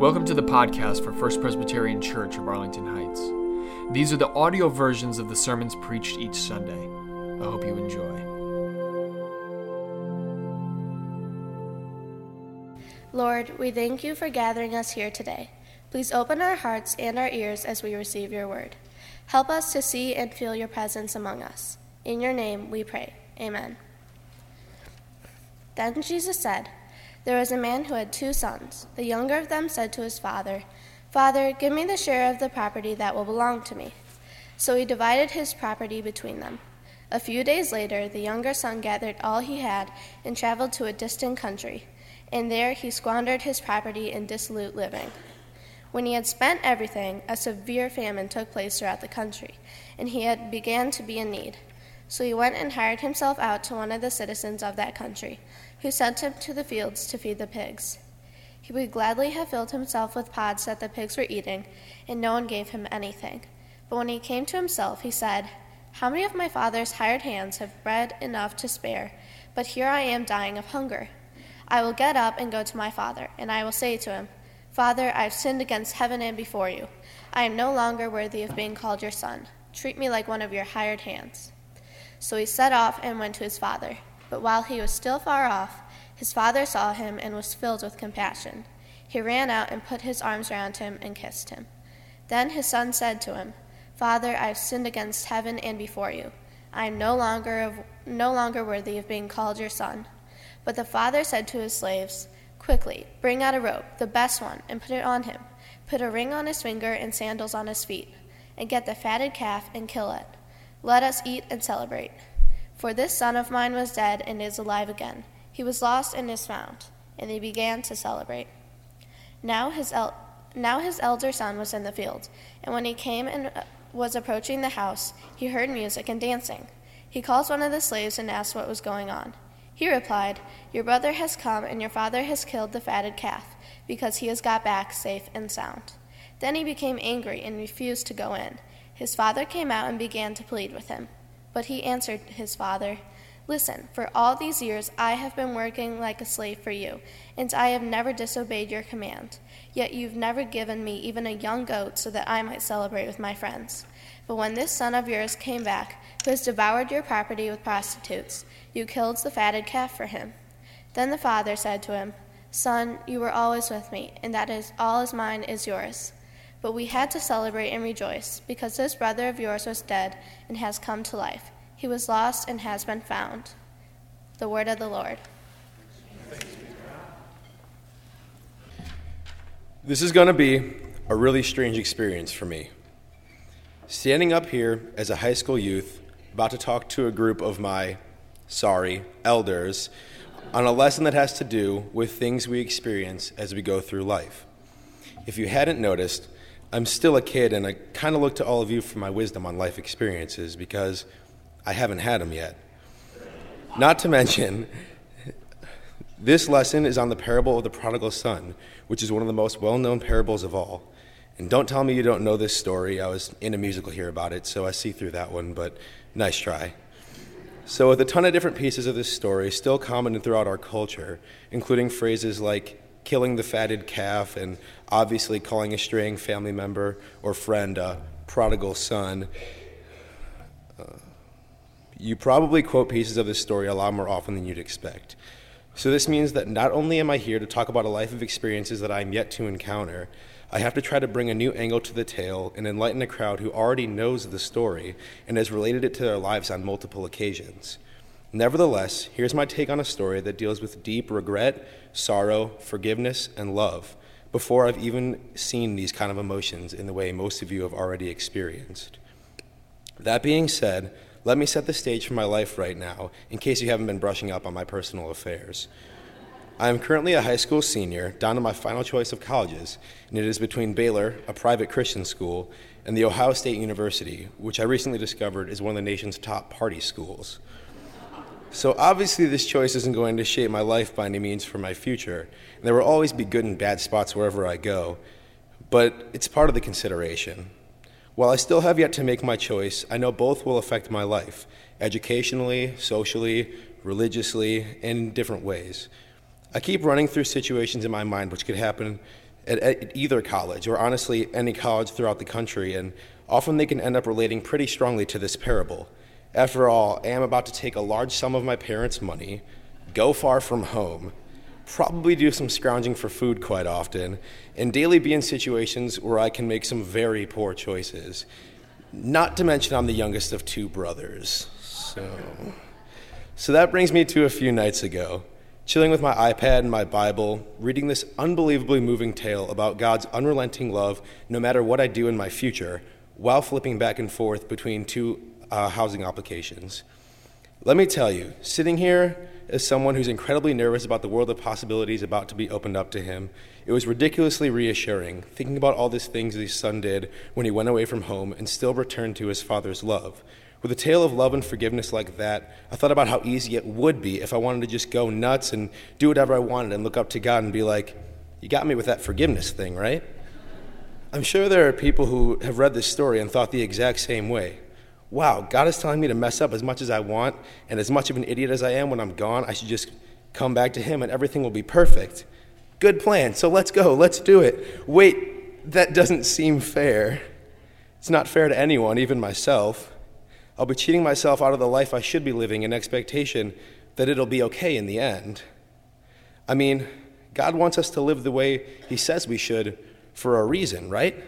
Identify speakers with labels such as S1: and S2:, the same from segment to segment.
S1: Welcome to the podcast for First Presbyterian Church of Arlington Heights. These are the audio versions of the sermons preached each Sunday. I hope you enjoy.
S2: Lord, we thank you for gathering us here today. Please open our hearts and our ears as we receive your word. Help us to see and feel your presence among us. In your name we pray. Amen. Then Jesus said, There was a man who had two sons. The younger of them said to his father, Father, give me the share of the property that will belong to me. So he divided his property between them. A few days later, the younger son gathered all he had and traveled to a distant country, and there he squandered his property in dissolute living. When he had spent everything, a severe famine took place throughout the country, and he had began to be in need. So he went and hired himself out to one of the citizens of that country, who sent him to the fields to feed the pigs. He would gladly have filled himself with pods that the pigs were eating, and no one gave him anything. But when he came to himself, he said, How many of my father's hired hands have bread enough to spare, but here I am dying of hunger? I will get up and go to my father, and I will say to him, Father, I have sinned against heaven and before you. I am no longer worthy of being called your son. Treat me like one of your hired hands. So he set off and went to his father. But while he was still far off, his father saw him and was filled with compassion. He ran out and put his arms round him and kissed him. Then his son said to him, Father, I have sinned against heaven and before you. I am no longer, of, no longer worthy of being called your son. But the father said to his slaves, Quickly, bring out a robe, the best one, and put it on him. Put a ring on his finger and sandals on his feet, and get the fatted calf and kill it. Let us eat and celebrate. For this son of mine was dead and is alive again. He was lost and is found. And they began to celebrate. Now his, el- now his elder son was in the field, and when he came and uh, was approaching the house, he heard music and dancing. He called one of the slaves and asked what was going on. He replied, Your brother has come, and your father has killed the fatted calf, because he has got back safe and sound. Then he became angry and refused to go in. His father came out and began to plead with him. But he answered his father, Listen, for all these years I have been working like a slave for you, and I have never disobeyed your command. Yet you've never given me even a young goat so that I might celebrate with my friends. But when this son of yours came back, who has devoured your property with prostitutes, you killed the fatted calf for him. Then the father said to him, Son, you were always with me, and that is all is mine is yours. But we had to celebrate and rejoice, because this brother of yours was dead and has come to life. He was lost and has been found. The word of the Lord.
S3: This is going to be a really strange experience for me. Standing up here as a high school youth, about to talk to a group of my, sorry, elders, on a lesson that has to do with things we experience as we go through life. If you hadn't noticed, I'm still a kid, and I kind of look to all of you for my wisdom on life experiences because I haven't had them yet. Not to mention, this lesson is on the parable of the prodigal son, which is one of the most well known parables of all. And don't tell me you don't know this story. I was in a musical here about it, so I see through that one, but nice try. So, with a ton of different pieces of this story still common throughout our culture, including phrases like killing the fatted calf, and obviously calling a straying family member or friend a prodigal son. Uh, you probably quote pieces of this story a lot more often than you'd expect. So, this means that not only am I here to talk about a life of experiences that I'm yet to encounter, I have to try to bring a new angle to the tale and enlighten a crowd who already knows the story and has related it to their lives on multiple occasions. Nevertheless, here's my take on a story that deals with deep regret, sorrow, forgiveness, and love before I've even seen these kind of emotions in the way most of you have already experienced. That being said, let me set the stage for my life right now in case you haven't been brushing up on my personal affairs. I am currently a high school senior, down to my final choice of colleges, and it is between Baylor, a private Christian school, and The Ohio State University, which I recently discovered is one of the nation's top party schools. So obviously, this choice isn't going to shape my life by any means for my future. And there will always be good and bad spots wherever I go, but it's part of the consideration. While I still have yet to make my choice, I know both will affect my life educationally, socially, religiously, and in different ways. I keep running through situations in my mind which could happen at, at either college, or honestly, any college throughout the country, and often they can end up relating pretty strongly to this parable. After all, I am about to take a large sum of my parents' money, go far from home, probably do some scrounging for food quite often, and daily be in situations where I can make some very poor choices. Not to mention, I'm the youngest of two brothers. So, so that brings me to a few nights ago, chilling with my iPad and my Bible, reading this unbelievably moving tale about God's unrelenting love no matter what I do in my future, while flipping back and forth between two uh, housing applications. Let me tell you, sitting here as someone who's incredibly nervous about the world of possibilities about to be opened up to him, it was ridiculously reassuring, thinking about all these things his son did when he went away from home and still returned to his father's love. With a tale of love and forgiveness like that, I thought about how easy it would be if I wanted to just go nuts and do whatever I wanted and look up to God and be like, You got me with that forgiveness thing, right? I'm sure there are people who have read this story and thought the exact same way wow, God is telling me to mess up as much as I want, and as much of an idiot as I am when I'm gone, I should just come back to Him and everything will be perfect. Good plan, so let's go, let's do it. Wait, that doesn't seem fair. It's not fair to anyone, even myself. I'll be cheating myself out of the life I should be living in expectation that it'll be okay in the end. I mean, God wants us to live the way He says we should for a reason, right?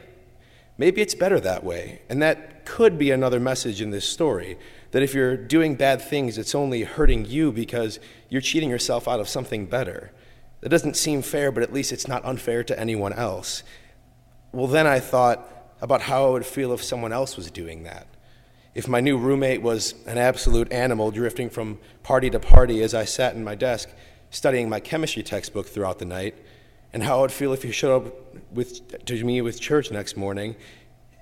S3: Maybe it's better that way. And that could be another message in this story that if you're doing bad things, it's only hurting you because you're cheating yourself out of something better. That doesn't seem fair, but at least it's not unfair to anyone else. Well, then I thought about how I would feel if someone else was doing that. If my new roommate was an absolute animal drifting from party to party as I sat in my desk studying my chemistry textbook throughout the night, and how I would feel if he showed up with, to me with church next morning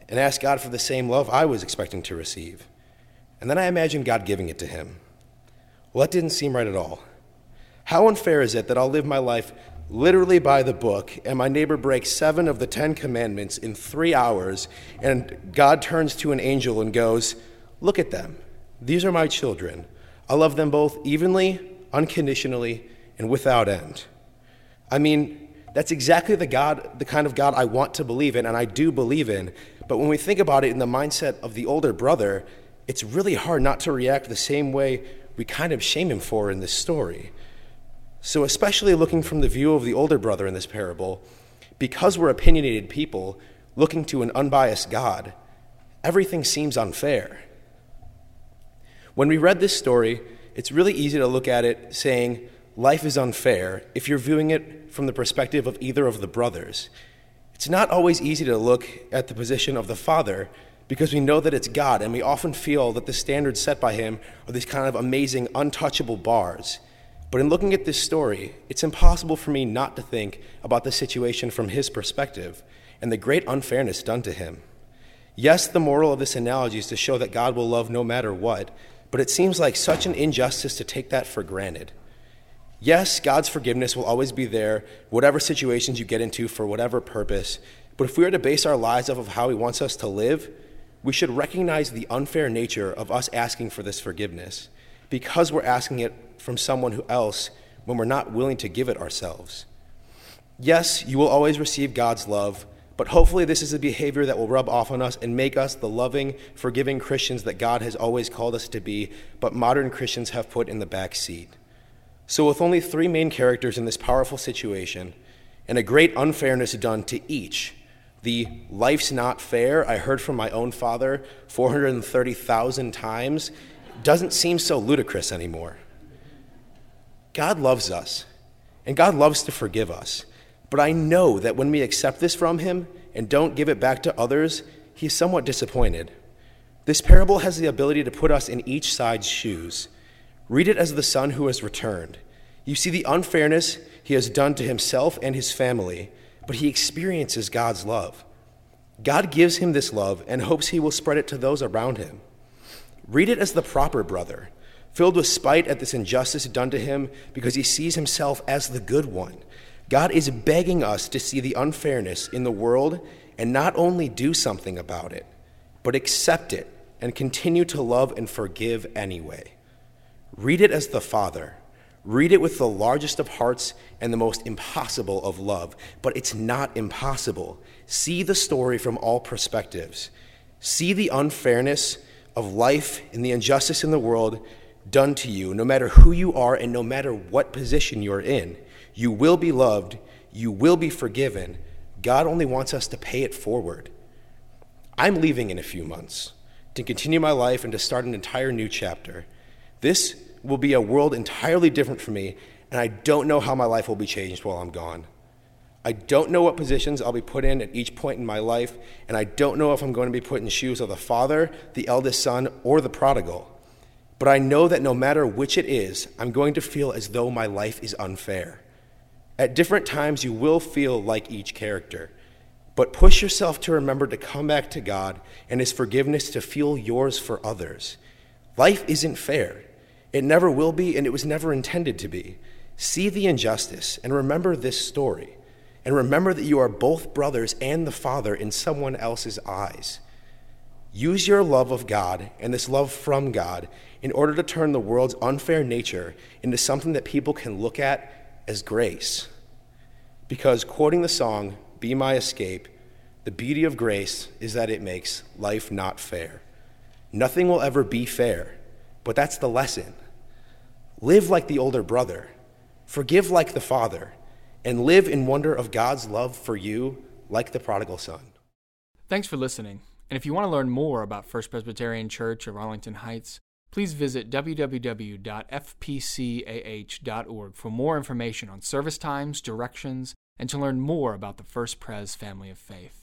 S3: and asked God for the same love I was expecting to receive. And then I imagined God giving it to him. Well, that didn't seem right at all. How unfair is it that I'll live my life literally by the book, and my neighbor breaks seven of the Ten Commandments in three hours, and God turns to an angel and goes, Look at them. These are my children. I love them both evenly, unconditionally, and without end. I mean, that's exactly the God, the kind of God I want to believe in, and I do believe in. But when we think about it in the mindset of the older brother, it's really hard not to react the same way we kind of shame him for in this story. So, especially looking from the view of the older brother in this parable, because we're opinionated people looking to an unbiased God, everything seems unfair. When we read this story, it's really easy to look at it saying, life is unfair if you're viewing it from the perspective of either of the brothers. It's not always easy to look at the position of the father because we know that it's God, and we often feel that the standards set by Him are these kind of amazing, untouchable bars. But in looking at this story, it's impossible for me not to think about the situation from His perspective and the great unfairness done to Him. Yes, the moral of this analogy is to show that God will love no matter what, but it seems like such an injustice to take that for granted. Yes, God's forgiveness will always be there, whatever situations you get into for whatever purpose. But if we are to base our lives off of how He wants us to live, we should recognize the unfair nature of us asking for this forgiveness because we're asking it from someone who else when we're not willing to give it ourselves. Yes, you will always receive God's love, but hopefully, this is a behavior that will rub off on us and make us the loving, forgiving Christians that God has always called us to be, but modern Christians have put in the back seat. So, with only three main characters in this powerful situation, and a great unfairness done to each, the life's not fair I heard from my own father 430,000 times doesn't seem so ludicrous anymore. God loves us, and God loves to forgive us. But I know that when we accept this from Him and don't give it back to others, He's somewhat disappointed. This parable has the ability to put us in each side's shoes Read it as the son who has returned. You see the unfairness he has done to himself and his family, but he experiences God's love. God gives him this love and hopes he will spread it to those around him. Read it as the proper brother, filled with spite at this injustice done to him because he sees himself as the good one. God is begging us to see the unfairness in the world and not only do something about it, but accept it and continue to love and forgive anyway. Read it as the Father, Read it with the largest of hearts and the most impossible of love. But it's not impossible. See the story from all perspectives. See the unfairness of life and the injustice in the world done to you, no matter who you are and no matter what position you're in. You will be loved, you will be forgiven. God only wants us to pay it forward. I'm leaving in a few months to continue my life and to start an entire new chapter. This will be a world entirely different for me, and I don't know how my life will be changed while I'm gone. I don't know what positions I'll be put in at each point in my life, and I don't know if I'm going to be put in shoes of the father, the eldest son, or the prodigal. But I know that no matter which it is, I'm going to feel as though my life is unfair. At different times, you will feel like each character, but push yourself to remember to come back to God and His forgiveness to feel yours for others. Life isn't fair. It never will be, and it was never intended to be. See the injustice and remember this story. And remember that you are both brothers and the Father in someone else's eyes. Use your love of God and this love from God in order to turn the world's unfair nature into something that people can look at as grace. Because, quoting the song, Be My Escape, the beauty of grace is that it makes life not fair. Nothing will ever be fair, but that's the lesson. Live like the older brother, forgive like the father, and live in wonder of God's love for you like the prodigal son.
S1: Thanks for listening. And if you want to learn more about First Presbyterian Church of Arlington Heights, please visit www.fpcah.org for more information on service times, directions, and to learn more about the First Pres family of faith.